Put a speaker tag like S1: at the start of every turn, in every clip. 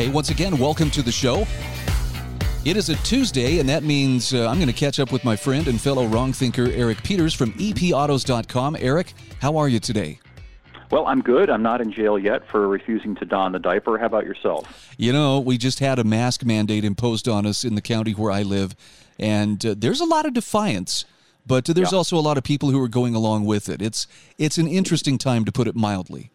S1: Hey, once again, welcome to the show. It is a Tuesday, and that means uh, I'm going to catch up with my friend and fellow wrong thinker, Eric Peters from EPAutos.com. Eric, how are you today?
S2: Well, I'm good. I'm not in jail yet for refusing to don the diaper. How about yourself?
S1: You know, we just had a mask mandate imposed on us in the county where I live, and uh, there's a lot of defiance. But there's
S2: Yeah.
S1: also a lot of people who are going along with it. It's it's an interesting time to put it mildly.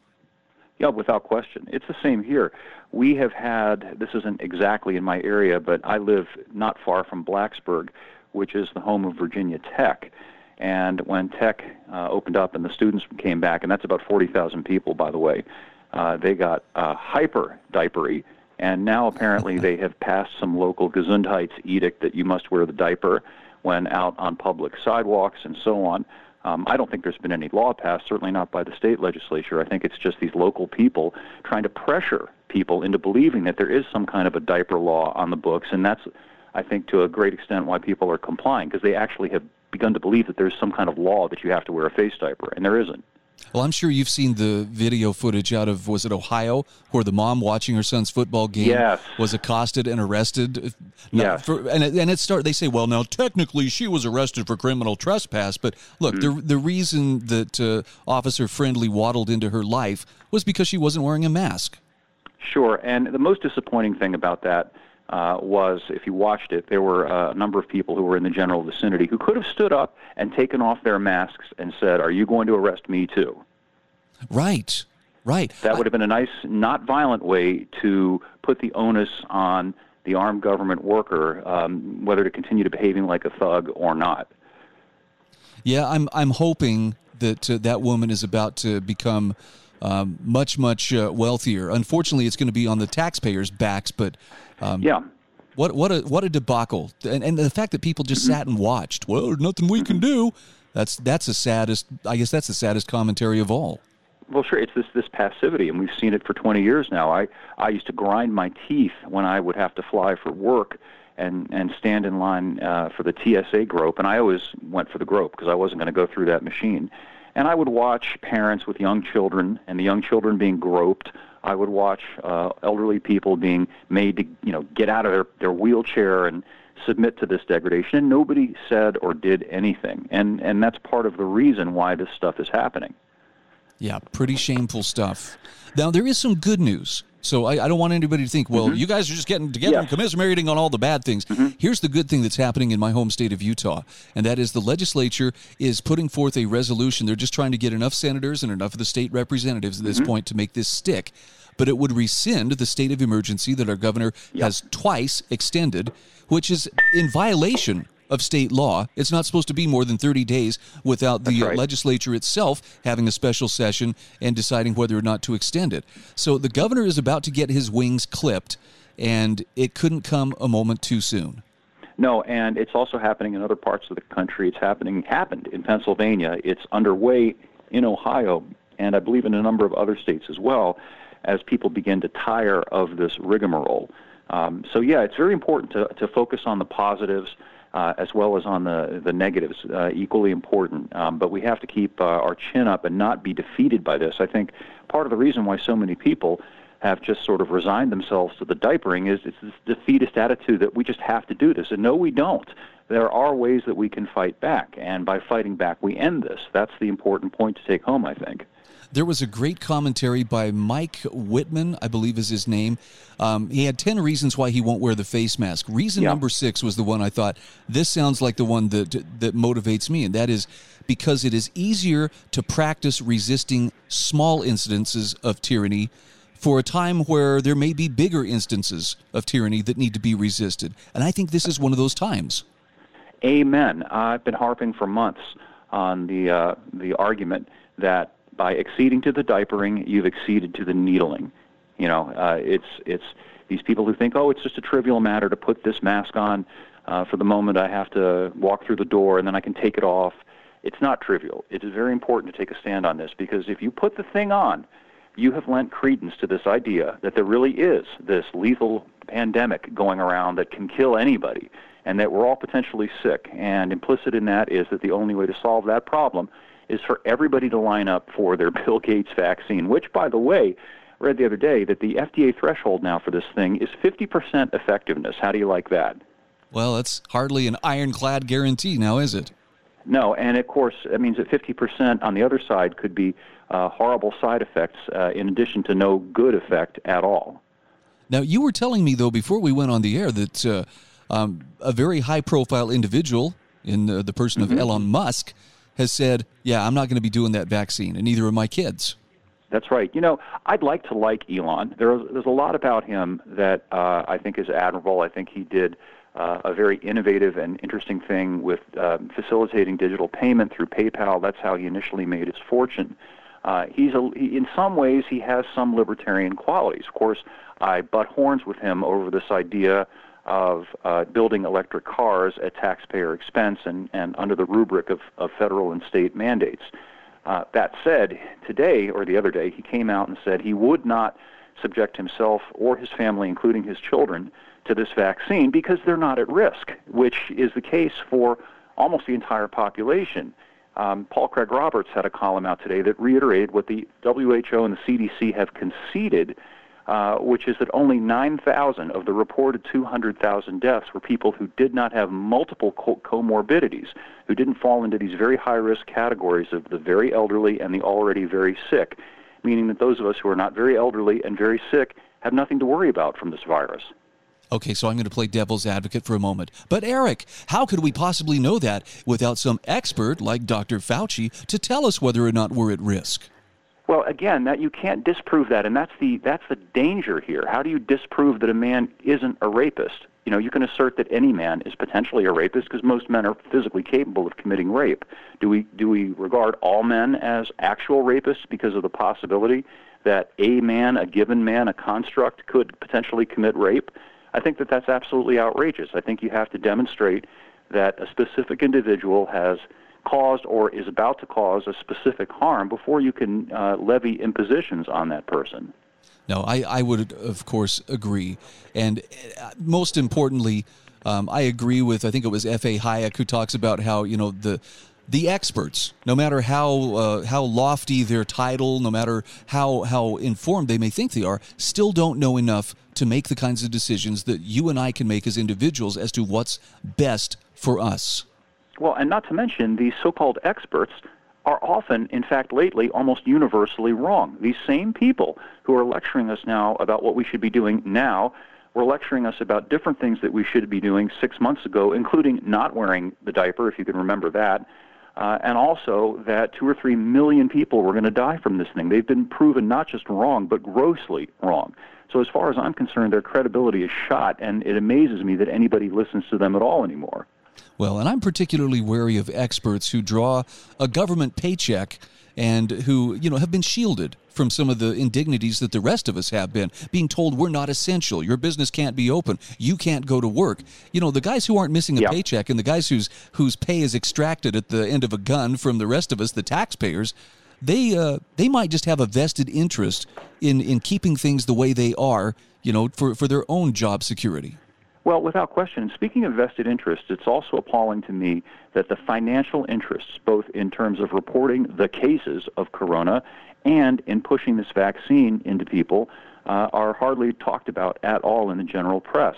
S2: Yeah, without question. It's the same here. We have had, this isn't exactly in my area, but I live not far from Blacksburg, which is the home of Virginia Tech. And when Tech uh, opened up and the students came back, and that's about 40,000 people, by the way, uh, they got uh, hyper diapery. And now apparently they have passed some local Gesundheits edict that you must wear the diaper when out on public sidewalks and so on. Um, I don't think there's been any law passed, certainly not by the state legislature. I think it's just these local people trying to pressure people into believing that there is some kind of a diaper law on the books, and that's, I think, to a great extent why people are complying because they actually have begun to believe that there's some kind of law that you have to wear a face diaper, and there isn't.
S1: Well, I'm sure you've seen the video footage out of was it Ohio where the mom watching her son's football game
S2: Yes.
S1: was accosted and arrested.
S2: Yes.
S1: for, and it, and it start they say, well, now technically she was arrested for criminal trespass, but look, the
S2: Mm-hmm.
S1: the reason that uh, Officer Friendly waddled into her life was because she wasn't wearing a mask.
S2: Sure, and the most disappointing thing about that uh, was, if you watched it, there were uh, a number of people who were in the general vicinity who could have stood up and taken off their masks and said, "Are you going to arrest me too?"
S1: Right, right.
S2: That would have been a nice, not violent way to put the onus on the armed government worker, um, whether to continue to behaving like a thug or not.
S1: Yeah, I'm I'm hoping that uh, that woman is about to become um, much much uh, wealthier. Unfortunately, it's going to be on the taxpayers' backs, but. Um,
S2: Yeah.
S1: What what a what a debacle, and, and the fact that people just
S2: Mm-hmm.
S1: sat and watched. Well, there's nothing we can do. That's that's the saddest. I guess that's the saddest commentary of all.
S2: Well, sure. It's this this passivity, and we've seen it for 20 years now. I I used to grind my teeth when I would have to fly for work and and stand in line uh, for the TSA grope, and I always went for the grope because I wasn't going to go through that machine. And I would watch parents with young children, and the young children being groped. I would watch uh, elderly people being made to you know get out of their their wheelchair and submit to this degradation, and nobody said or did anything. And and that's part of the reason why this stuff is happening.
S1: Yeah, pretty shameful stuff. Now there is some good news. So I, I don't want anybody to think, well, you guys are just getting together and
S2: Mm-hmm. Yes. Mm-hmm.
S1: commiserating on all the bad things. Here's the good thing that's happening in my home state of Utah, and that is the legislature is putting forth a resolution. They're just trying to get enough senators and enough of the state representatives at this
S2: Mm-hmm.
S1: point to make this stick. But it would rescind the state of emergency that our governor has twice extended, which is in violation of state law. It's not supposed to be more than 30 days without the
S2: right.
S1: legislature itself having a special session and deciding whether or not to extend it. So the governor is about to get his wings clipped, and it couldn't come a moment too soon.
S2: No, and it's also happening in other parts of the country. It's happening happened in Pennsylvania. It's underway in Ohio, and I believe in a number of other states as well, as people begin to tire of this rigmarole. Um, so yeah, it's very important to to focus on the positives. Uh, as well as on the the negatives, uh, equally important. Um, but we have to keep uh, our chin up and not be defeated by this. I think part of the reason why so many people have just sort of resigned themselves to the diapering is it's this defeatist attitude that we just have to do this. And no, we don't. There are ways that we can fight back, and by fighting back, we end this. That's the important point to take home, I think.
S1: There was a great commentary by Mike Whitman, I believe is his name. Um, he had 10 reasons why he won't wear the face mask. Reason
S2: Yeah.
S1: number six was the one I thought, this sounds like the one that, that motivates me, and that is because it is easier to practice resisting small incidences of tyranny for a time where there may be bigger instances of tyranny that need to be resisted. And I think this is one of those times.
S2: Amen. I've been harping for months on the uh, the argument that by acceding to the diapering, you've acceded to the needling. You know, uh, it's it's these people who think, oh, it's just a trivial matter to put this mask on uh, for the moment I have to walk through the door and then I can take it off. It's not trivial. It is very important to take a stand on this because if you put the thing on, you have lent credence to this idea that there really is this lethal pandemic going around that can kill anybody and that we're all potentially sick. And implicit in that is that the only way to solve that problem is for everybody to line up for their Bill Gates vaccine, which, by the way, read the other day that the FDA threshold now for this thing is 50% effectiveness. How do you like that?
S1: Well, that's hardly an ironclad guarantee now, is it?
S2: No, and of course, that means that 50% on the other side could be uh, horrible side effects uh, in addition to no good effect at all.
S1: Now, you were telling me, though, before we went on the air, that uh, um, a very high profile individual in the, the person mm-hmm. of Elon Musk has said, Yeah, I'm not going to be doing that vaccine, and neither are my kids.
S2: That's right. You know, I'd like to like Elon. There's there's a lot about him that uh, I think is admirable. I think he did uh, a very innovative and interesting thing with um, facilitating digital payment through PayPal. That's how he initially made his fortune. Uh, he's a, he, in some ways he has some libertarian qualities. Of course, I butt horns with him over this idea of uh, building electric cars at taxpayer expense and, and under the rubric of, of federal and state mandates. Uh, that said, today or the other day, he came out and said he would not subject himself or his family, including his children, to this vaccine because they're not at risk, which is the case for almost the entire population. Um, Paul Craig Roberts had a column out today that reiterated what the WHO and the CDC have conceded uh, which is that only 9,000 of the reported 200,000 deaths were people who did not have multiple co- comorbidities, who didn't fall into these very high risk categories of the very elderly and the already very sick, meaning that those of us who are not very elderly and very sick have nothing to worry about from this virus.
S1: Okay, so I'm going to play devil's advocate for a moment. But Eric, how could we possibly know that without some expert like Dr. Fauci to tell us whether or not we're at risk?
S2: Well, again, that you can't disprove that, and that's the that's the danger here. How do you disprove that a man isn't a rapist? You know, you can assert that any man is potentially a rapist because most men are physically capable of committing rape. Do we do we regard all men as actual rapists because of the possibility that a man, a given man, a construct could potentially commit rape? I think that that's absolutely outrageous. I think you have to demonstrate that a specific individual has caused or is about to cause a specific harm before you can uh, levy impositions on that person.
S1: No, I, I would, of course, agree. And uh, most importantly, um, I agree with, I think it was F.A. Hayek who talks about how, you know, the the experts, no matter how uh, how lofty their title, no matter how how informed they may think they are, still don't know enough to make the kinds of decisions that you and I can make as individuals as to what's best for us.
S2: Well, and not to mention, these so called experts are often, in fact, lately, almost universally wrong. These same people who are lecturing us now about what we should be doing now were lecturing us about different things that we should be doing six months ago, including not wearing the diaper, if you can remember that, uh, and also that two or three million people were going to die from this thing. They've been proven not just wrong, but grossly wrong. So, as far as I'm concerned, their credibility is shot, and it amazes me that anybody listens to them at all anymore.
S1: Well, and I'm particularly wary of experts who draw a government paycheck and who, you know, have been shielded from some of the indignities that the rest of us have been, being told we're not essential, your business can't be open, you can't go to work. You know, the guys who aren't missing a paycheck and the guys whose whose pay is extracted at the end of a gun from the rest of us, the taxpayers, they uh, they might just have a vested interest in in keeping things the way they are, you know, for for their own job security.
S2: Well, without question. Speaking of vested interests, it's also appalling to me that the financial interests, both in terms of reporting the cases of corona and in pushing this vaccine into people, uh, are hardly talked about at all in the general press.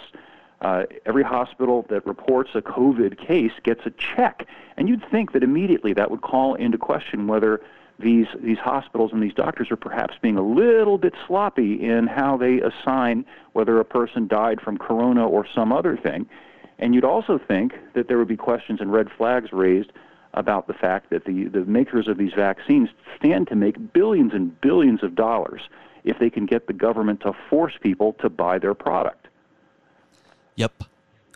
S2: Uh, every hospital that reports a COVID case gets a check, and you'd think that immediately that would call into question whether these these hospitals and these doctors are perhaps being a little bit sloppy in how they assign whether a person died from corona or some other thing. And you'd also think that there would be questions and red flags raised about the fact that the, the makers of these vaccines stand to make billions and billions of dollars if they can get the government to force people to buy their product.
S1: Yep.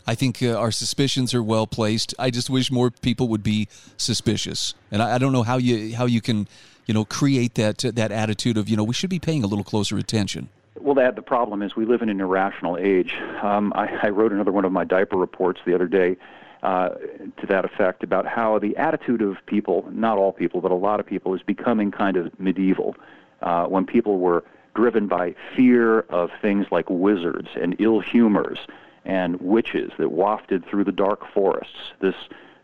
S1: I think uh, our suspicions are well placed. I just wish more people would be suspicious, and I, I, don't know how you how you can, you know, create that that attitude of you know we should be paying a little closer attention.
S2: Well, that the problem is we live in an irrational age. Um, I, I wrote another one of my diaper reports the other day uh, to that effect about how the attitude of people, not all people, but a lot of people, is becoming kind of medieval. Uh, when people were driven by fear of things like wizards and ill humors and witches that wafted through the dark forests. This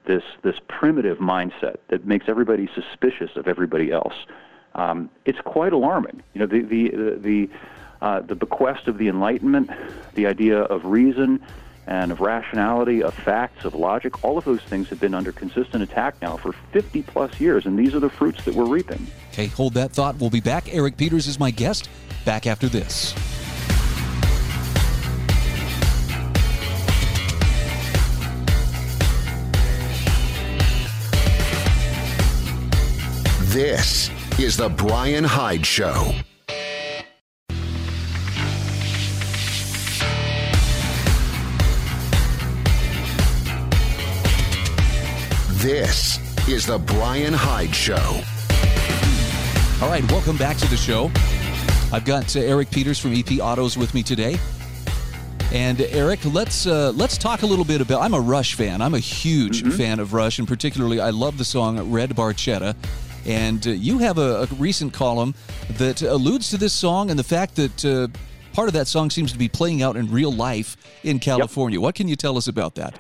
S2: this this primitive mindset that makes everybody suspicious of everybody else. Um, it's quite alarming. You know, the the the uh, the bequest of the Enlightenment, the idea of reason and of rationality, of facts, of logic, all of those things have been under consistent attack now for 50 plus years, and these are the fruits that we're reaping.
S1: Okay, hold that thought. We'll be back. Eric Peters is my guest. Back after this.
S3: This is The Brian Hyde Show. This is The Brian Hyde Show.
S1: All right, welcome back to the show. I've got uh, Eric Peters from EP Autos with me today. And Eric, let's uh, let's talk a little bit about. I'm a Rush fan. I'm a huge mm-hmm. fan of Rush, and particularly I love the song "Red Barchetta." And uh, you have a, a, recent column that alludes to this song and the fact that uh, part of that song seems to be playing out in real life in California. Yep. What can you tell us about that?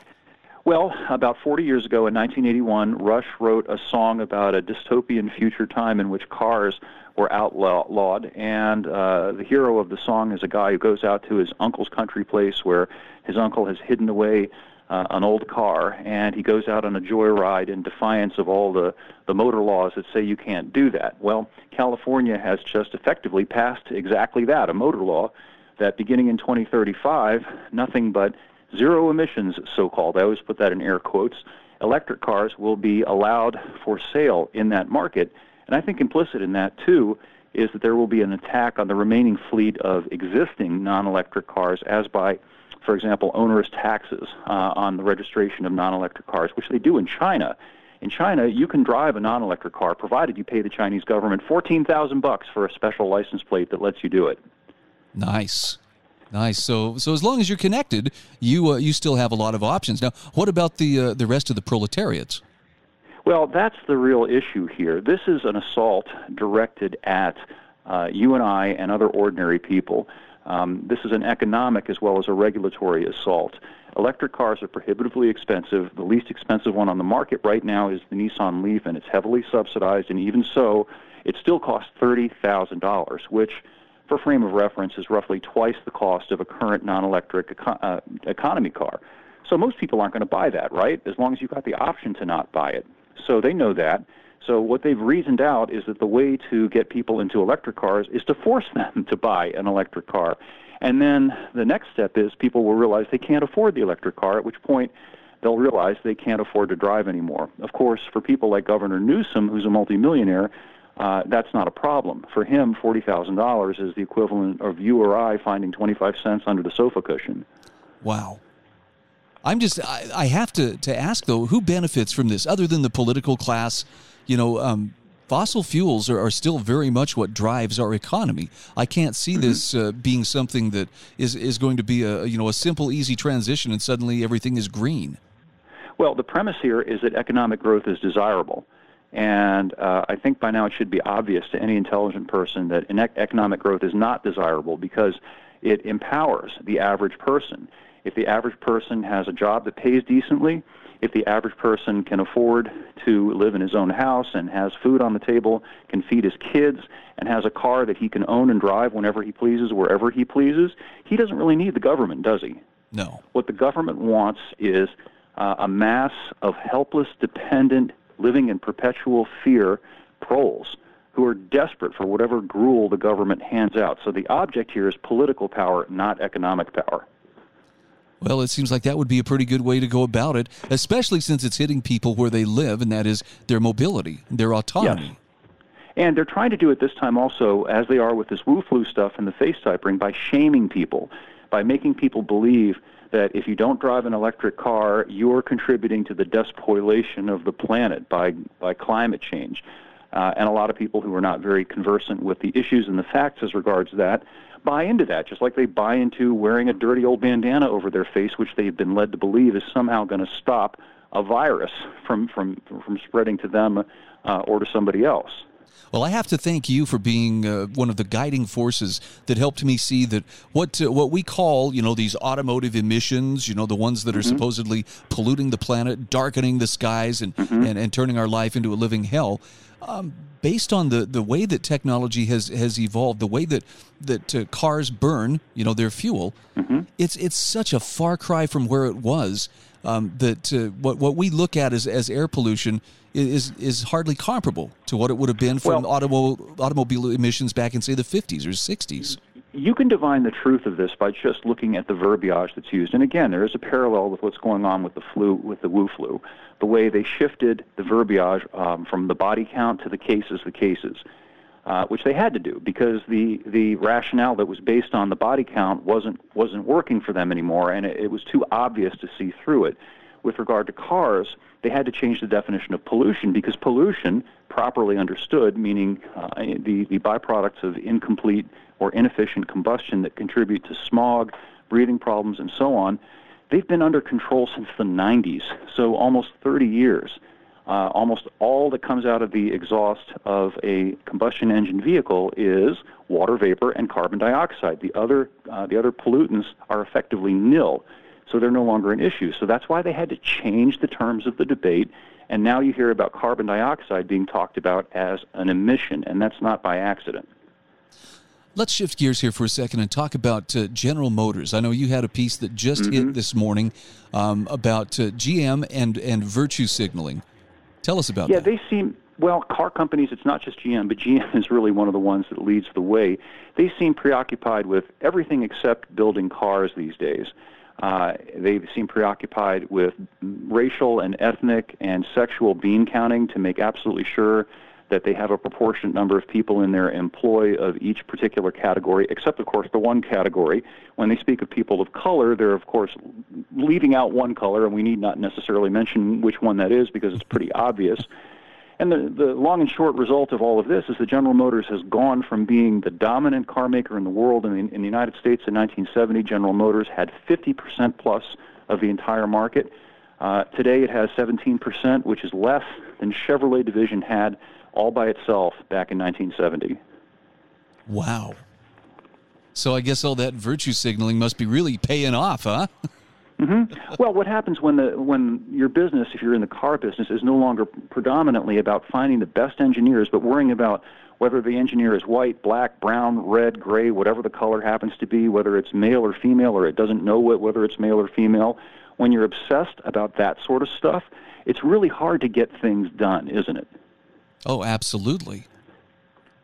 S2: Well, about 40 years ago in 1981, Rush wrote a song about a dystopian future time in which cars were outlawed, and uh, the hero of the song is a guy who goes out to his uncle's country place where his uncle has hidden away uh, an old car, and he goes out on a joyride in defiance of all the, the motor laws that say you can't do that. Well, California has just effectively passed exactly that, a motor law that beginning in 2035, nothing but zero emissions, so called, I always put that in air quotes, electric cars will be allowed for sale in that market. And I think implicit in that, too, is that there will be an attack on the remaining fleet of existing non electric cars, as by, for example, onerous taxes uh, on the registration of non electric cars, which they do in China. In China, you can drive a non-electric car provided you pay the Chinese government 14,000 bucks for a special license plate that lets you do it.
S1: Nice. Nice. So, so as long as you're connected, you uh, you still have a lot of options. Now, what about the uh, the rest of the proletariats?
S2: Well, that's the real issue here. This is an assault directed at uh, you and I and other ordinary people. Um, this is an economic as well as a regulatory assault. Electric cars are prohibitively expensive. The least expensive one on the market right now is the Nissan Leaf, and it's heavily subsidized. And even so, it still costs thirty thousand dollars, which for frame of reference, is roughly twice the cost of a current non-electric eco- uh, economy car. So most people aren't going to buy that, right? As long as you've got the option to not buy it. So they know that. So what they've reasoned out is that the way to get people into electric cars is to force them to buy an electric car. And then the next step is people will realize they can't afford the electric car, at which point they'll realize they can't afford to drive anymore. Of course, for people like Governor Newsom, who's a multimillionaire, uh, that's not a problem. For him, $40,000 is the equivalent of you or I finding 25 cents under the sofa cushion.
S1: Wow. I'm just, I, I have to, to ask though, who benefits from this other than the political class? You know, um, fossil fuels are, are, still very much what drives our economy. I can't see mm-hmm. this uh, being something that is, is going to be a, you know, a simple, easy transition and suddenly everything is green.
S2: Well, the premise here is that economic growth is desirable. And uh, I think by now it should be obvious to any intelligent person that economic growth is not desirable because it empowers the average person. If the average person has a job that pays decently, if the average person can afford to live in his own house and has food on the table, can feed his kids, and has a car that he can own and drive whenever he pleases, wherever he pleases, he doesn't really need the government, does he?
S1: No.
S2: What the government wants is uh, a mass of helpless, dependent living in perpetual fear proles who are desperate for whatever gruel the government hands out. So the object here is political power, not economic power.
S1: Well, it seems like that would be a pretty good way to go about it, especially since it's hitting people where they live, and that is their mobility, their autonomy.
S2: Yes. And they're trying to do it this time also, as they are with this Wu flu stuff and the face typing, by shaming people, by making people believe that if you don't drive an electric car, you're contributing to the despoilation of the planet by, by climate change. Uh, and a lot of people who are not very conversant with the issues and the facts as regards that buy into that, just like they buy into wearing a dirty old bandana over their face, which they've been led to believe is somehow going to stop a virus from from from spreading to them uh, or to somebody else.
S1: Well, I have to thank you for being uh, one of the guiding forces that helped me see that what uh, what we call, you know, these automotive emissions, you know, the ones that are mm-hmm. supposedly polluting the planet, darkening the skies, and, mm-hmm. and, and turning our life into a living hell. Um, based on the, the way that technology has, has evolved, the way that that uh, cars burn, you know, their fuel, mm-hmm. it's it's such a far cry from where it was um, that uh, what what we look at as, as air pollution is is hardly comparable to what it would have been from well, automobile automobile emissions back in say the 50s or 60s.
S2: You can divine the truth of this by just looking at the verbiage that's used. And again, there is a parallel with what's going on with the flu, with the Wu flu, the way they shifted the verbiage um, from the body count to the cases, the cases. Uh, which they had to do because the, the rationale that was based on the body count wasn't wasn't working for them anymore, and it, it was too obvious to see through it. With regard to cars, they had to change the definition of pollution because pollution, properly understood, meaning uh, the the byproducts of incomplete or inefficient combustion that contribute to smog, breathing problems, and so on, they've been under control since the 90s, so almost 30 years uh, almost all that comes out of the exhaust of a combustion engine vehicle is water vapor and carbon dioxide. The other, uh, the other pollutants are effectively nil, so they're no longer an issue. So that's why they had to change the terms of the debate, and now you hear about carbon dioxide being talked about as an emission, and that's not by accident.
S1: Let's shift gears here for a second and talk about uh, General Motors. I know you had a piece that just mm-hmm. hit this morning um, about uh, GM and, and virtue signaling. Tell us about
S2: yeah,
S1: that.
S2: Yeah, they seem well, car companies, it's not just GM, but GM is really one of the ones that leads the way. They seem preoccupied with everything except building cars these days. Uh, they seem preoccupied with racial and ethnic and sexual bean counting to make absolutely sure that they have a proportionate number of people in their employ of each particular category, except, of course, the one category. When they speak of people of color, they're, of course, leaving out one color, and we need not necessarily mention which one that is because it's pretty obvious. And the, the long and short result of all of this is that General Motors has gone from being the dominant car maker in the world. In the, in the United States in 1970, General Motors had 50% plus of the entire market. Uh, today it has 17%, which is less than Chevrolet division had all by itself back in 1970.
S1: Wow. So I guess all that virtue signaling must be really paying off, huh?
S2: mm-hmm. Well, what happens when the when your business, if you're in the car business, is no longer predominantly about finding the best engineers, but worrying about whether the engineer is white, black, brown, red, gray, whatever the color happens to be, whether it's male or female, or it doesn't know whether it's male or female. When you're obsessed about that sort of stuff, it's really hard to get things done, isn't it?
S1: Oh, absolutely.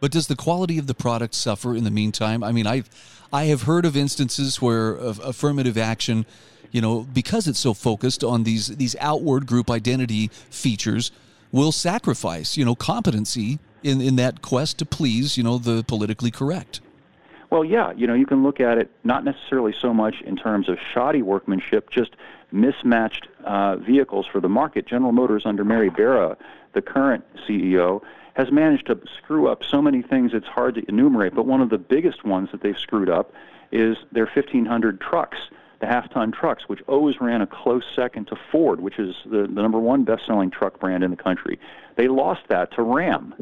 S1: But does the quality of the product suffer in the meantime? I mean, I've I have heard of instances where affirmative action, you know, because it's so focused on these these outward group identity features, will sacrifice, you know, competency in in that quest to please, you know, the politically correct.
S2: Well, yeah, you know, you can look at it not necessarily so much in terms of shoddy workmanship, just mismatched uh, vehicles for the market. General Motors under Mary Barra the current CEO, has managed to screw up so many things it's hard to enumerate. But one of the biggest ones that they've screwed up is their 1,500 trucks, the half ton trucks, which always ran a close second to Ford, which is the, the number one best selling truck brand in the country. They lost that to Ram.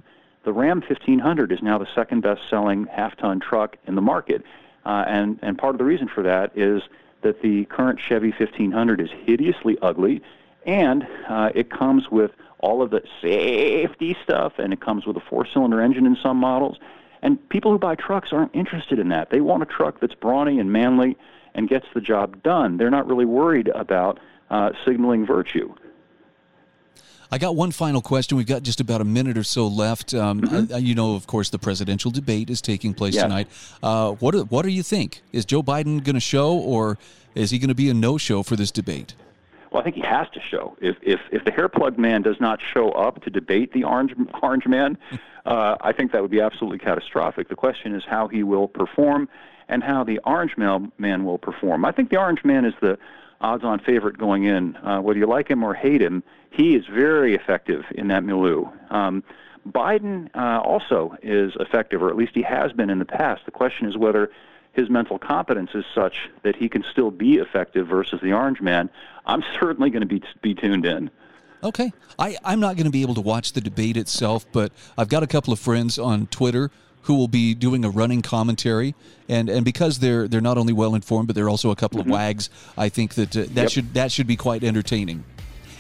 S2: The Ram 1500 is now the second best selling half ton truck in the market. Uh, and, and part of the reason for that is that the current Chevy 1500 is hideously ugly and uh, it comes with all of the safety stuff, and it comes with a four-cylinder engine in some models. And people who buy trucks aren't interested in that. They want a truck that's brawny and manly and gets the job done. They're not really worried about uh, signaling virtue.
S1: I got one final question. We've got just about a minute or so left. Um, mm-hmm. uh, you know, of course, the presidential debate is taking place yes. tonight. Uh, what do, What do you think? Is Joe Biden going to show, or is he going to be a no-show for this debate?
S2: Well, I think he has to show. If if if the hair plug man does not show up to debate the orange orange man, uh, I think that would be absolutely catastrophic. The question is how he will perform and how the orange man will perform. I think the orange man is the odds-on favorite going in. Uh, whether you like him or hate him, he is very effective in that milieu. Um, Biden uh, also is effective, or at least he has been in the past. The question is whether his mental competence is such that he can still be effective versus the orange man. I'm certainly going to be be tuned in.
S1: Okay. I, I'm not going to be able to watch the debate itself, but I've got a couple of friends on Twitter who will be doing a running commentary, and, and because they're they're not only well informed, but they're also a couple mm-hmm. of wags. I think that uh, that yep. should that should be quite entertaining.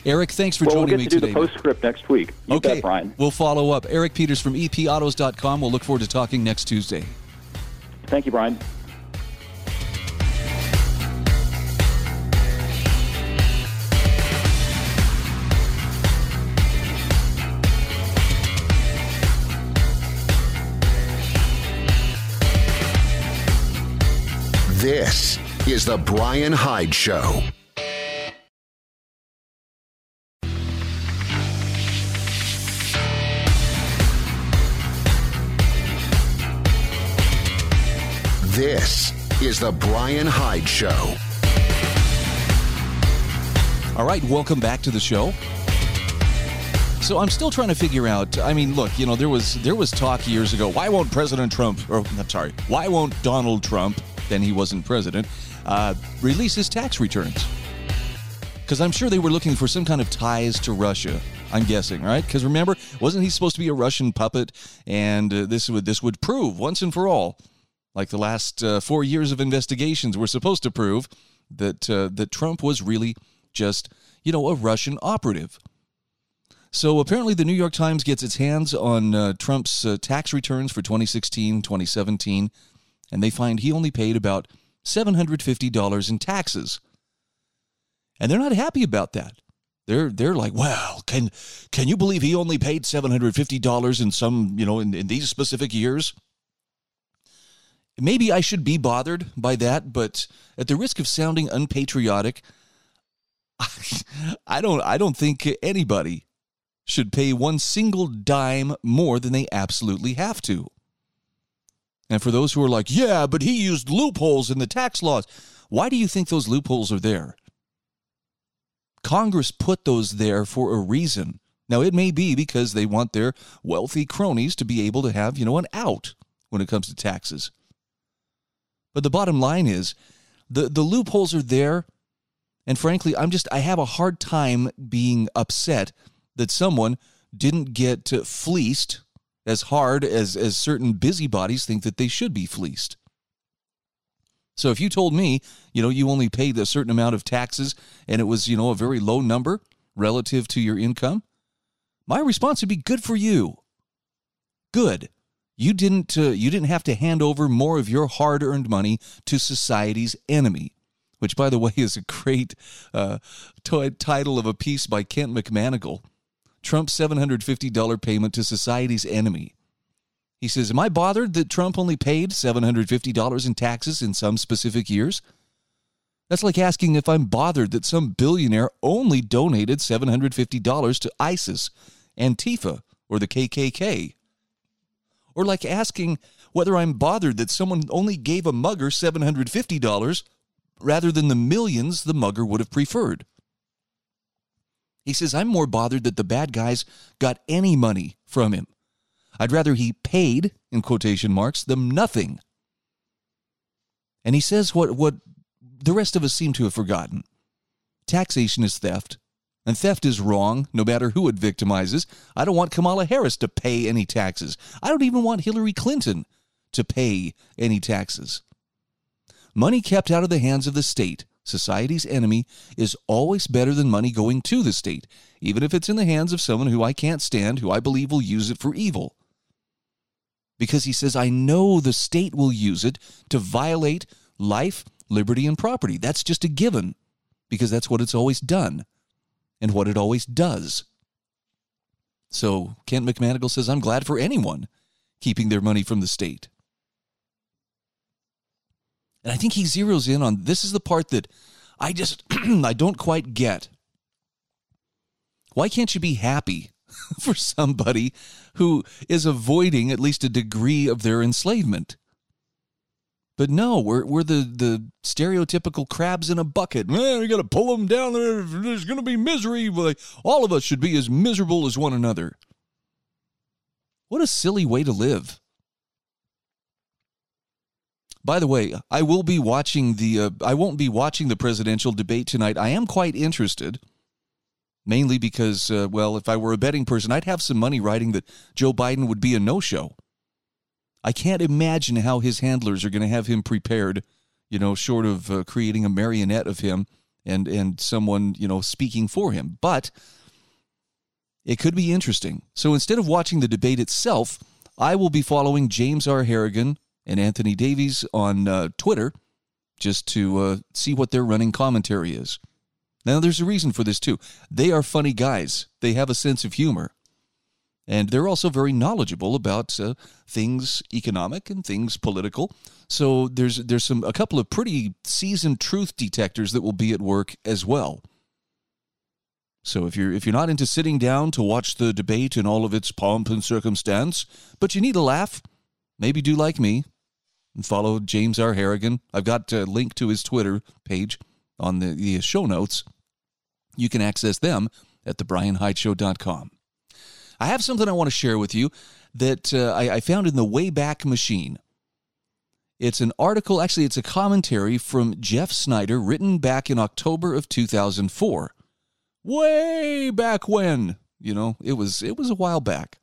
S1: Eric, thanks for
S2: well,
S1: joining
S2: we'll get
S1: to
S2: me do
S1: today.
S2: The postscript next week. You
S1: okay,
S2: bet, Brian.
S1: We'll follow up. Eric Peters from EPAutos.com. We'll look forward to talking next Tuesday.
S2: Thank you, Brian.
S3: This is The Brian Hyde Show. This is The Brian Hyde Show.
S1: All right, welcome back to the show. So I'm still trying to figure out. I mean, look, you know, there was there was talk years ago. Why won't President Trump, or I'm sorry, why won't Donald Trump then he wasn't president, uh, release his tax returns. Because I'm sure they were looking for some kind of ties to Russia. I'm guessing, right? Because remember, wasn't he supposed to be a Russian puppet? And uh, this would this would prove once and for all, like the last uh, four years of investigations were supposed to prove, that uh, that Trump was really just you know a Russian operative. So apparently, the New York Times gets its hands on uh, Trump's uh, tax returns for 2016, 2017 and they find he only paid about $750 in taxes. And they're not happy about that. They're they're like, well, can can you believe he only paid seven hundred fifty dollars in some you know in, in these specific years? Maybe I should be bothered by that, but at the risk of sounding unpatriotic, I don't I don't think anybody should pay one single dime more than they absolutely have to. And for those who are like, yeah, but he used loopholes in the tax laws, why do you think those loopholes are there? Congress put those there for a reason. Now, it may be because they want their wealthy cronies to be able to have, you know, an out when it comes to taxes. But the bottom line is the, the loopholes are there. And frankly, I'm just, I have a hard time being upset that someone didn't get fleeced as hard as, as certain busybodies think that they should be fleeced. So if you told me, you know, you only paid a certain amount of taxes and it was, you know, a very low number relative to your income, my response would be good for you. Good. You didn't uh, you didn't have to hand over more of your hard-earned money to society's enemy, which by the way is a great uh, t- title of a piece by Kent McManigal Trump's $750 payment to society's enemy. He says, Am I bothered that Trump only paid $750 in taxes in some specific years? That's like asking if I'm bothered that some billionaire only donated $750 to ISIS, Antifa, or the KKK. Or like asking whether I'm bothered that someone only gave a mugger $750 rather than the millions the mugger would have preferred. He says, I'm more bothered that the bad guys got any money from him. I'd rather he paid, in quotation marks, them nothing. And he says what, what the rest of us seem to have forgotten taxation is theft, and theft is wrong, no matter who it victimizes. I don't want Kamala Harris to pay any taxes. I don't even want Hillary Clinton to pay any taxes. Money kept out of the hands of the state society's enemy, is always better than money going to the state, even if it's in the hands of someone who I can't stand, who I believe will use it for evil. Because he says, I know the state will use it to violate life, liberty, and property. That's just a given, because that's what it's always done and what it always does. So Kent McManigal says, I'm glad for anyone keeping their money from the state. And I think he zeroes in on this is the part that I just I don't quite get. Why can't you be happy for somebody who is avoiding at least a degree of their enslavement? But no, we're, we're the, the stereotypical crabs in a bucket. Man, we got to pull them down there. There's going to be misery. All of us should be as miserable as one another. What a silly way to live. By the way, I will be watching the uh, I won't be watching the presidential debate tonight. I am quite interested. Mainly because uh, well, if I were a betting person, I'd have some money riding that Joe Biden would be a no-show. I can't imagine how his handlers are going to have him prepared, you know, short of uh, creating a marionette of him and and someone, you know, speaking for him. But it could be interesting. So instead of watching the debate itself, I will be following James R. Harrigan and Anthony Davies on uh, Twitter just to uh, see what their running commentary is. Now, there's a reason for this, too. They are funny guys, they have a sense of humor. And they're also very knowledgeable about uh, things economic and things political. So there's there's some a couple of pretty seasoned truth detectors that will be at work as well. So if you're if you're not into sitting down to watch the debate in all of its pomp and circumstance, but you need a laugh, maybe do like me and follow James R. Harrigan. I've got a link to his Twitter page on the, the show notes. You can access them at thebrianhydeshow.com. I have something I want to share with you that uh, I, I found in the Wayback Machine. It's an article, actually, it's a commentary from Jeff Snyder written back in October of 2004. Way back when, you know, it was it was a while back.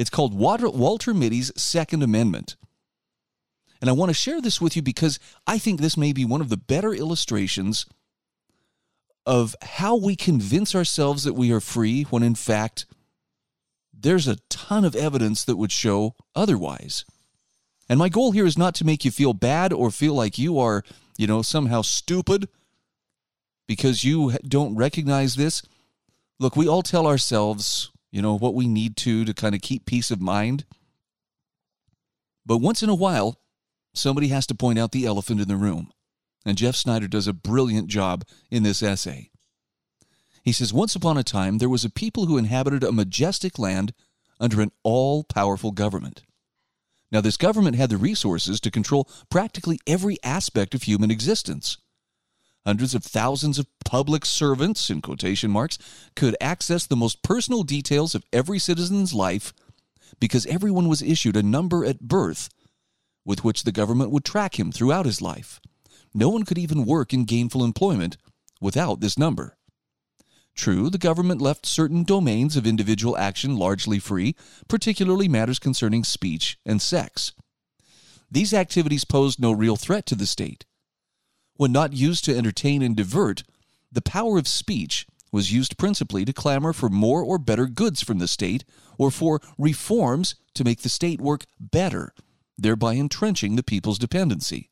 S1: It's called Walter, Mitty's Second Amendment. And I want to share this with you because I think this may be one of the better illustrations of how we convince ourselves that we are free when in fact there's a ton of evidence that would show otherwise. And my goal here is not to make you feel bad or feel like you are, you know, somehow stupid because you don't recognize this. Look, we all tell ourselves, you know, what we need to to kind of keep peace of mind. But once in a while, somebody has to point out the elephant in the room. And Jeff Snyder does a brilliant job in this essay. He says, Once upon a time, there was a people who inhabited a majestic land under an all powerful government. Now, this government had the resources to control practically every aspect of human existence. Hundreds of thousands of public servants, in quotation marks, could access the most personal details of every citizen's life because everyone was issued a number at birth with which the government would track him throughout his life. No one could even work in gainful employment without this number. True, the government left certain domains of individual action largely free, particularly matters concerning speech and sex. These activities posed no real threat to the state. When not used to entertain and divert, the power of speech was used principally to clamor for more or better goods from the state or for reforms to make the state work better thereby entrenching the people's dependency.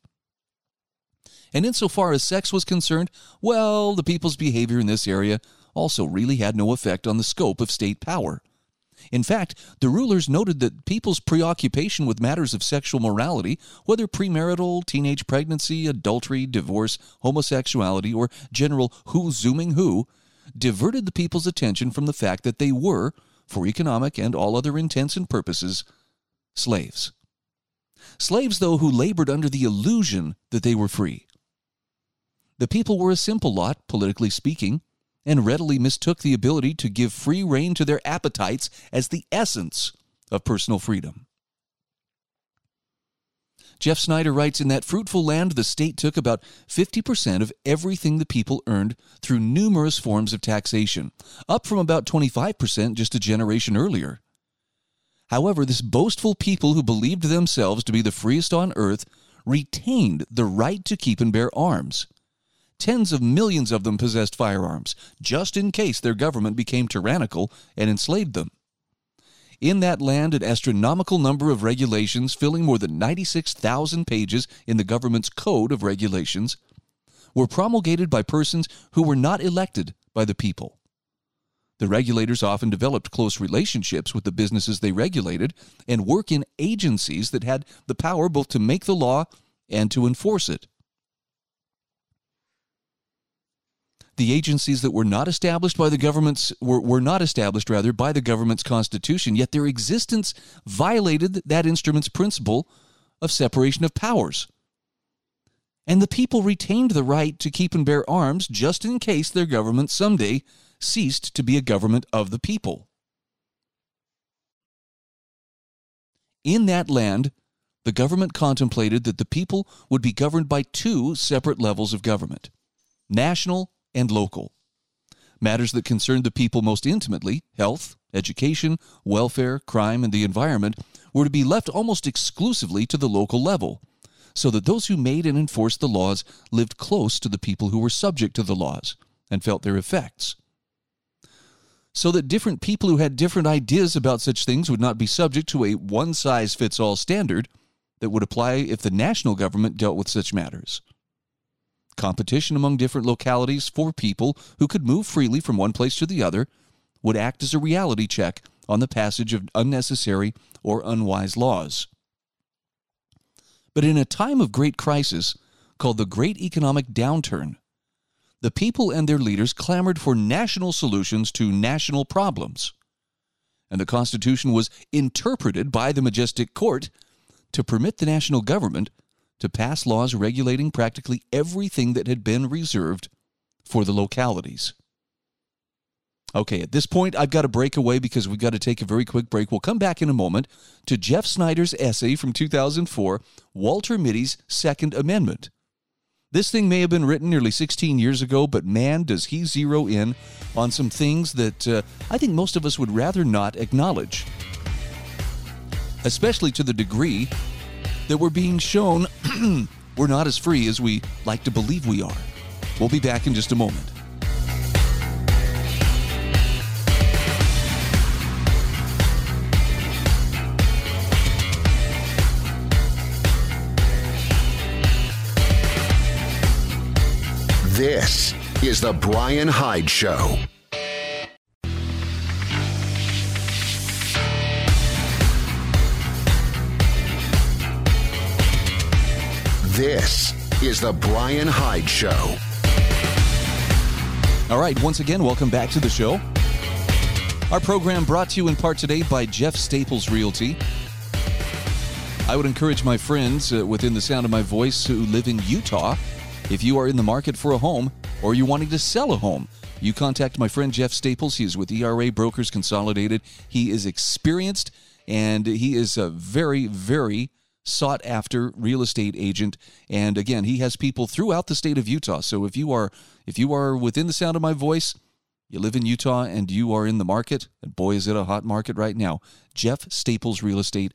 S1: And insofar as sex was concerned, well, the people's behavior in this area also really had no effect on the scope of state power. In fact, the rulers noted that people's preoccupation with matters of sexual morality, whether premarital, teenage pregnancy, adultery, divorce, homosexuality, or general who's zooming who, diverted the people's attention from the fact that they were, for economic and all other intents and purposes, slaves. Slaves, though, who labored under the illusion that they were free. The people were a simple lot, politically speaking, and readily mistook the ability to give free rein to their appetites as the essence of personal freedom. Jeff Snyder writes In that fruitful land, the state took about 50% of everything the people earned through numerous forms of taxation, up from about 25% just a generation earlier. However, this boastful people who believed themselves to be the freest on earth retained the right to keep and bear arms. Tens of millions of them possessed firearms, just in case their government became tyrannical and enslaved them. In that land, an astronomical number of regulations, filling more than 96,000 pages in the government's Code of Regulations, were promulgated by persons who were not elected by the people. The regulators often developed close relationships with the businesses they regulated and work in agencies that had the power both to make the law and to enforce it. The agencies that were not established by the government's were, were not established rather by the government's constitution, yet their existence violated that instrument's principle of separation of powers. And the people retained the right to keep and bear arms just in case their government someday ceased to be a government of the people. In that land, the government contemplated that the people would be governed by two separate levels of government national and local. Matters that concerned the people most intimately, health, education, welfare, crime, and the environment, were to be left almost exclusively to the local level, so that those who made and enforced the laws lived close to the people who were subject to the laws and felt their effects. So that different people who had different ideas about such things would not be subject to a one size fits all standard that would apply if the national government dealt with such matters. Competition among different localities for people who could move freely from one place to the other would act as a reality check on the passage of unnecessary or unwise laws. But in a time of great crisis, called the Great Economic Downturn, the people and their leaders clamored for national solutions to national problems. And the Constitution was interpreted by the majestic court to permit the national government to pass laws regulating practically everything that had been reserved for the localities. Okay, at this point, I've got to break away because we've got to take a very quick break. We'll come back in a moment to Jeff Snyder's essay from 2004, Walter Mitty's Second Amendment. This thing may have been written nearly 16 years ago, but man, does he zero in on some things that uh, I think most of us would rather not acknowledge. Especially to the degree that we're being shown we're not as free as we like to believe we are. We'll be back in just a moment.
S3: This is The Brian Hyde Show. This is The Brian Hyde Show.
S1: All right, once again, welcome back to the show. Our program brought to you in part today by Jeff Staples Realty. I would encourage my friends uh, within the sound of my voice who live in Utah if you are in the market for a home or you're wanting to sell a home, you contact my friend Jeff Staples. He is with ERA Brokers Consolidated. He is experienced and he is a very, very sought after real estate agent and again he has people throughout the state of Utah so if you are if you are within the sound of my voice you live in Utah and you are in the market and boy is it a hot market right now Jeff Staples Real Estate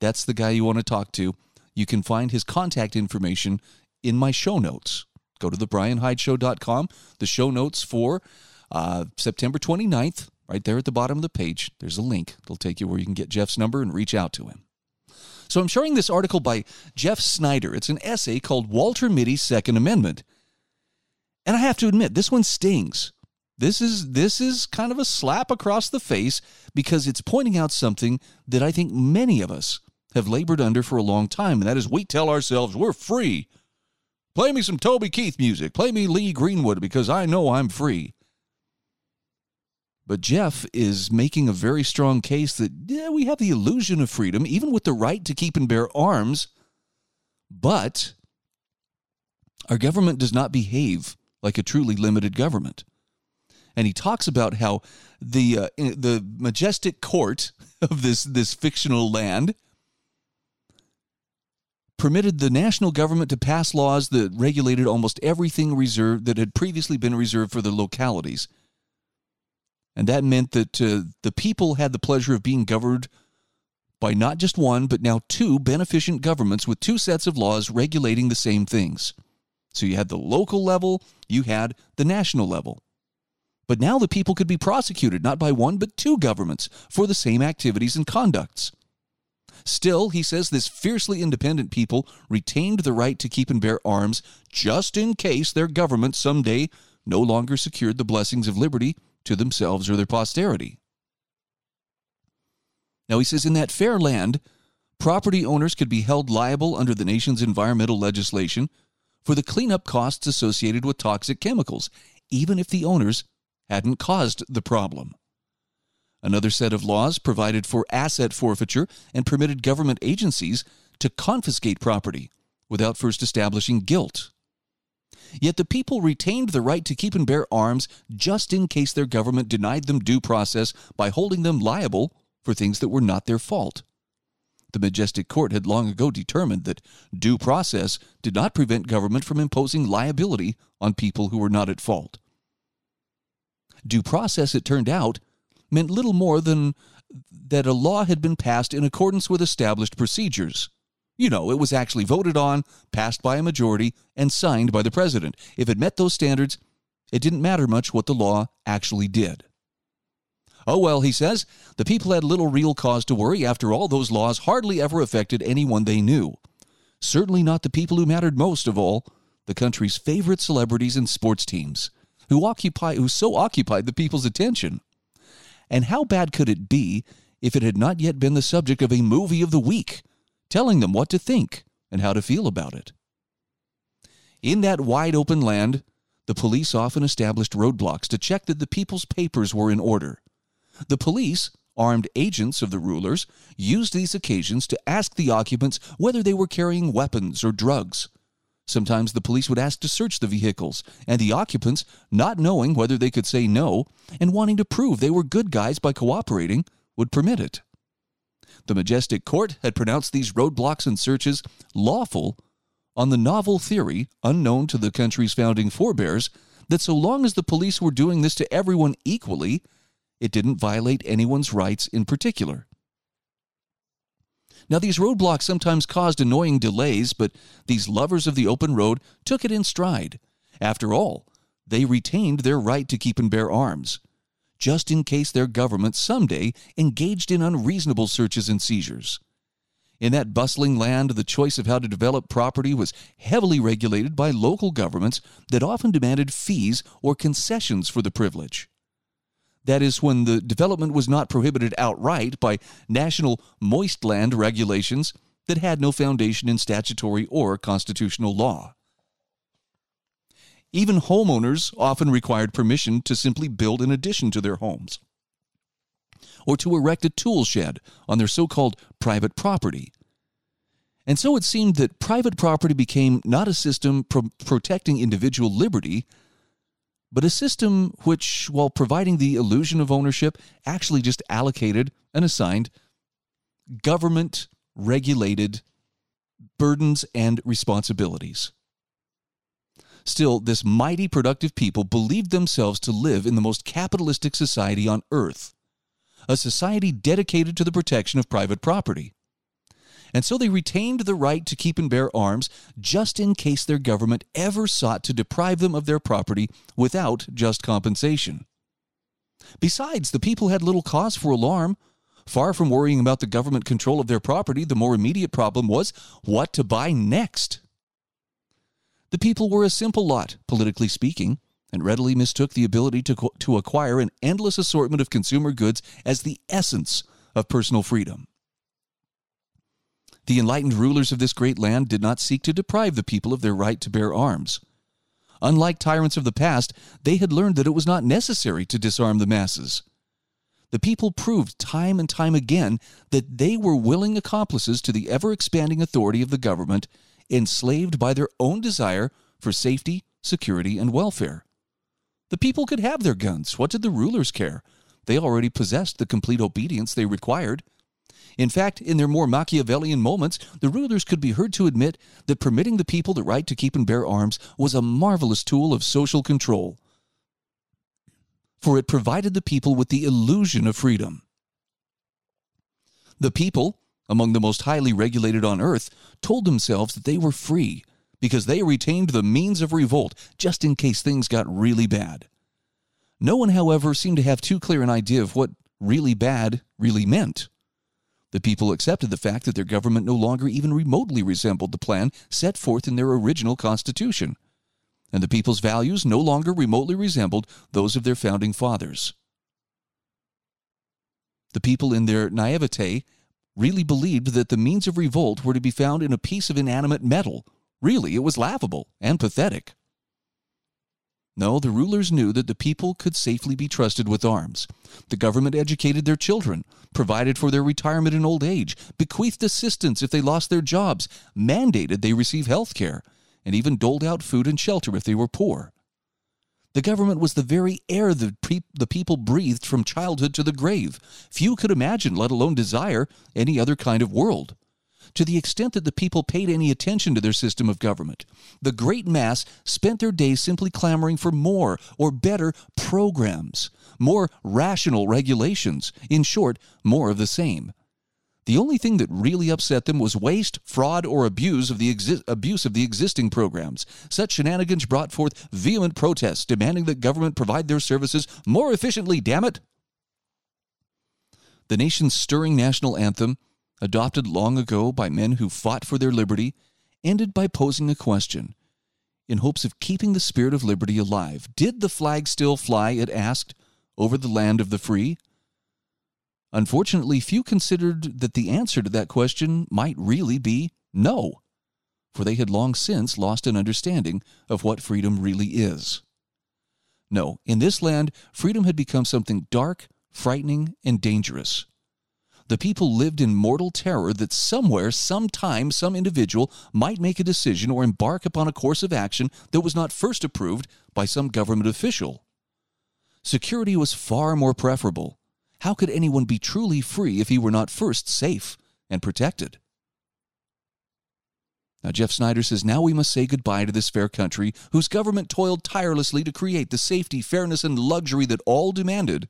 S1: that's the guy you want to talk to you can find his contact information in my show notes. Go to thebrianhydeshow.com. The show notes for uh, September 29th, right there at the bottom of the page, there's a link. It'll take you where you can get Jeff's number and reach out to him. So I'm sharing this article by Jeff Snyder. It's an essay called Walter Mitty's Second Amendment. And I have to admit, this one stings. This is this is kind of a slap across the face because it's pointing out something that I think many of us have labored under for a long time, and that is we tell ourselves we're free. Play me some Toby Keith music. Play me Lee Greenwood because I know I'm free. But Jeff is making a very strong case that yeah, we have the illusion of freedom, even with the right to keep and bear arms, but our government does not behave like a truly limited government. And he talks about how the uh, the majestic court of this this fictional land permitted the national government to pass laws that regulated almost everything reserved that had previously been reserved for the localities. And that meant that uh, the people had the pleasure of being governed by not just one, but now two beneficent governments with two sets of laws regulating the same things. So you had the local level, you had the national level. But now the people could be prosecuted not by one, but two governments for the same activities and conducts. Still, he says this fiercely independent people retained the right to keep and bear arms just in case their government someday no longer secured the blessings of liberty to themselves or their posterity. Now, he says in that fair land, property owners could be held liable under the nation's environmental legislation for the cleanup costs associated with toxic chemicals, even if the owners hadn't caused the problem. Another set of laws provided for asset forfeiture and permitted government agencies to confiscate property without first establishing guilt. Yet the people retained the right to keep and bear arms just in case their government denied them due process by holding them liable for things that were not their fault. The majestic court had long ago determined that due process did not prevent government from imposing liability on people who were not at fault. Due process, it turned out, meant little more than that a law had been passed in accordance with established procedures. You know, it was actually voted on, passed by a majority, and signed by the president. If it met those standards, it didn't matter much what the law actually did. Oh well, he says, the people had little real cause to worry. After all, those laws hardly ever affected anyone they knew. Certainly not the people who mattered most of all, the country's favorite celebrities and sports teams, who occupy who so occupied the people's attention. And how bad could it be if it had not yet been the subject of a movie of the week, telling them what to think and how to feel about it? In that wide open land, the police often established roadblocks to check that the people's papers were in order. The police, armed agents of the rulers, used these occasions to ask the occupants whether they were carrying weapons or drugs. Sometimes the police would ask to search the vehicles, and the occupants, not knowing whether they could say no and wanting to prove they were good guys by cooperating, would permit it. The majestic court had pronounced these roadblocks and searches lawful on the novel theory, unknown to the country's founding forebears, that so long as the police were doing this to everyone equally, it didn't violate anyone's rights in particular. Now, these roadblocks sometimes caused annoying delays, but these lovers of the open road took it in stride. After all, they retained their right to keep and bear arms, just in case their government someday engaged in unreasonable searches and seizures. In that bustling land, the choice of how to develop property was heavily regulated by local governments that often demanded fees or concessions for the privilege. That is, when the development was not prohibited outright by national moist land regulations that had no foundation in statutory or constitutional law. Even homeowners often required permission to simply build an addition to their homes or to erect a tool shed on their so called private property. And so it seemed that private property became not a system pro- protecting individual liberty, but a system which, while providing the illusion of ownership, actually just allocated and assigned government regulated burdens and responsibilities. Still, this mighty productive people believed themselves to live in the most capitalistic society on earth a society dedicated to the protection of private property. And so they retained the right to keep and bear arms just in case their government ever sought to deprive them of their property without just compensation. Besides, the people had little cause for alarm. Far from worrying about the government control of their property, the more immediate problem was what to buy next. The people were a simple lot, politically speaking and readily mistook the ability to, to acquire an endless assortment of consumer goods as the essence of personal freedom. The enlightened rulers of this great land did not seek to deprive the people of their right to bear arms. Unlike tyrants of the past, they had learned that it was not necessary to disarm the masses. The people proved time and time again that they were willing accomplices to the ever expanding authority of the government, enslaved by their own desire for safety, security, and welfare. The people could have their guns. What did the rulers care? They already possessed the complete obedience they required. In fact, in their more Machiavellian moments, the rulers could be heard to admit that permitting the people the right to keep and bear arms was a marvelous tool of social control, for it provided the people with the illusion of freedom. The people, among the most highly regulated on earth, told themselves that they were free because they retained the means of revolt just in case things got really bad. No one, however, seemed to have too clear an idea of what really bad really meant. The people accepted the fact that their government no longer even remotely resembled the plan set forth in their original constitution, and the people's values no longer remotely resembled those of their founding fathers. The people, in their naivete, really believed that the means of revolt were to be found in a piece of inanimate metal Really, it was laughable and pathetic. No, the rulers knew that the people could safely be trusted with arms. The government educated their children, provided for their retirement in old age, bequeathed assistance if they lost their jobs, mandated they receive health care, and even doled out food and shelter if they were poor. The government was the very air the, pre- the people breathed from childhood to the grave. Few could imagine, let alone desire, any other kind of world. To the extent that the people paid any attention to their system of government, the great mass spent their days simply clamoring for more or better programs, more rational regulations, in short, more of the same. The only thing that really upset them was waste, fraud, or abuse of the exi- abuse of the existing programs. Such shenanigans brought forth vehement protests demanding that government provide their services more efficiently, damn it. The nation's stirring national anthem, adopted long ago by men who fought for their liberty, ended by posing a question. In hopes of keeping the spirit of liberty alive, did the flag still fly, it asked, over the land of the free? Unfortunately, few considered that the answer to that question might really be no, for they had long since lost an understanding of what freedom really is. No, in this land, freedom had become something dark, frightening, and dangerous. The people lived in mortal terror that somewhere, sometime, some individual might make a decision or embark upon a course of action that was not first approved by some government official. Security was far more preferable how could anyone be truly free if he were not first safe and protected? Now, Jeff Snyder says, now we must say goodbye to this fair country whose government toiled tirelessly to create the safety, fairness, and luxury that all demanded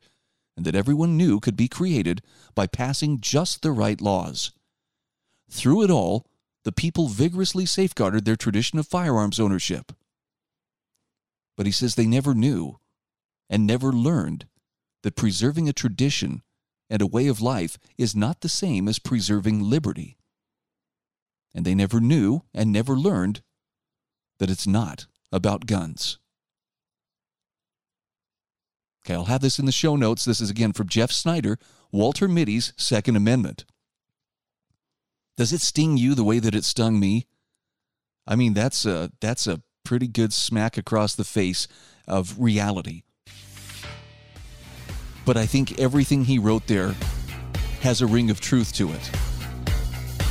S1: and that everyone knew could be created by passing just the right laws. Through it all, the people vigorously safeguarded their tradition of firearms ownership. But he says they never knew and never learned that preserving a tradition and a way of life is not the same as preserving liberty. And they never knew and never learned that it's not about guns. Okay, I'll have this in the show notes. This is again from Jeff Snyder, Walter Mitty's Second Amendment. Does it sting you the way that it stung me? I mean, that's a that's a pretty good smack across the face of reality but I think everything he wrote there has a ring of truth to it.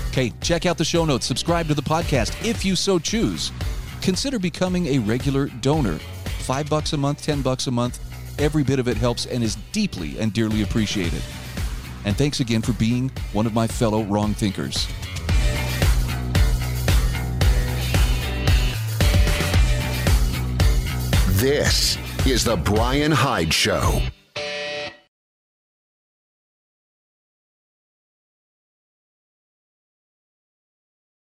S1: Okay, check out the show notes, subscribe to the podcast if you so choose. Consider becoming a regular donor. Five bucks a month, ten bucks a month, every bit of it helps and is deeply and dearly appreciated. And thanks again for being one of my fellow wrong thinkers.
S3: This is The Brian Hyde Show.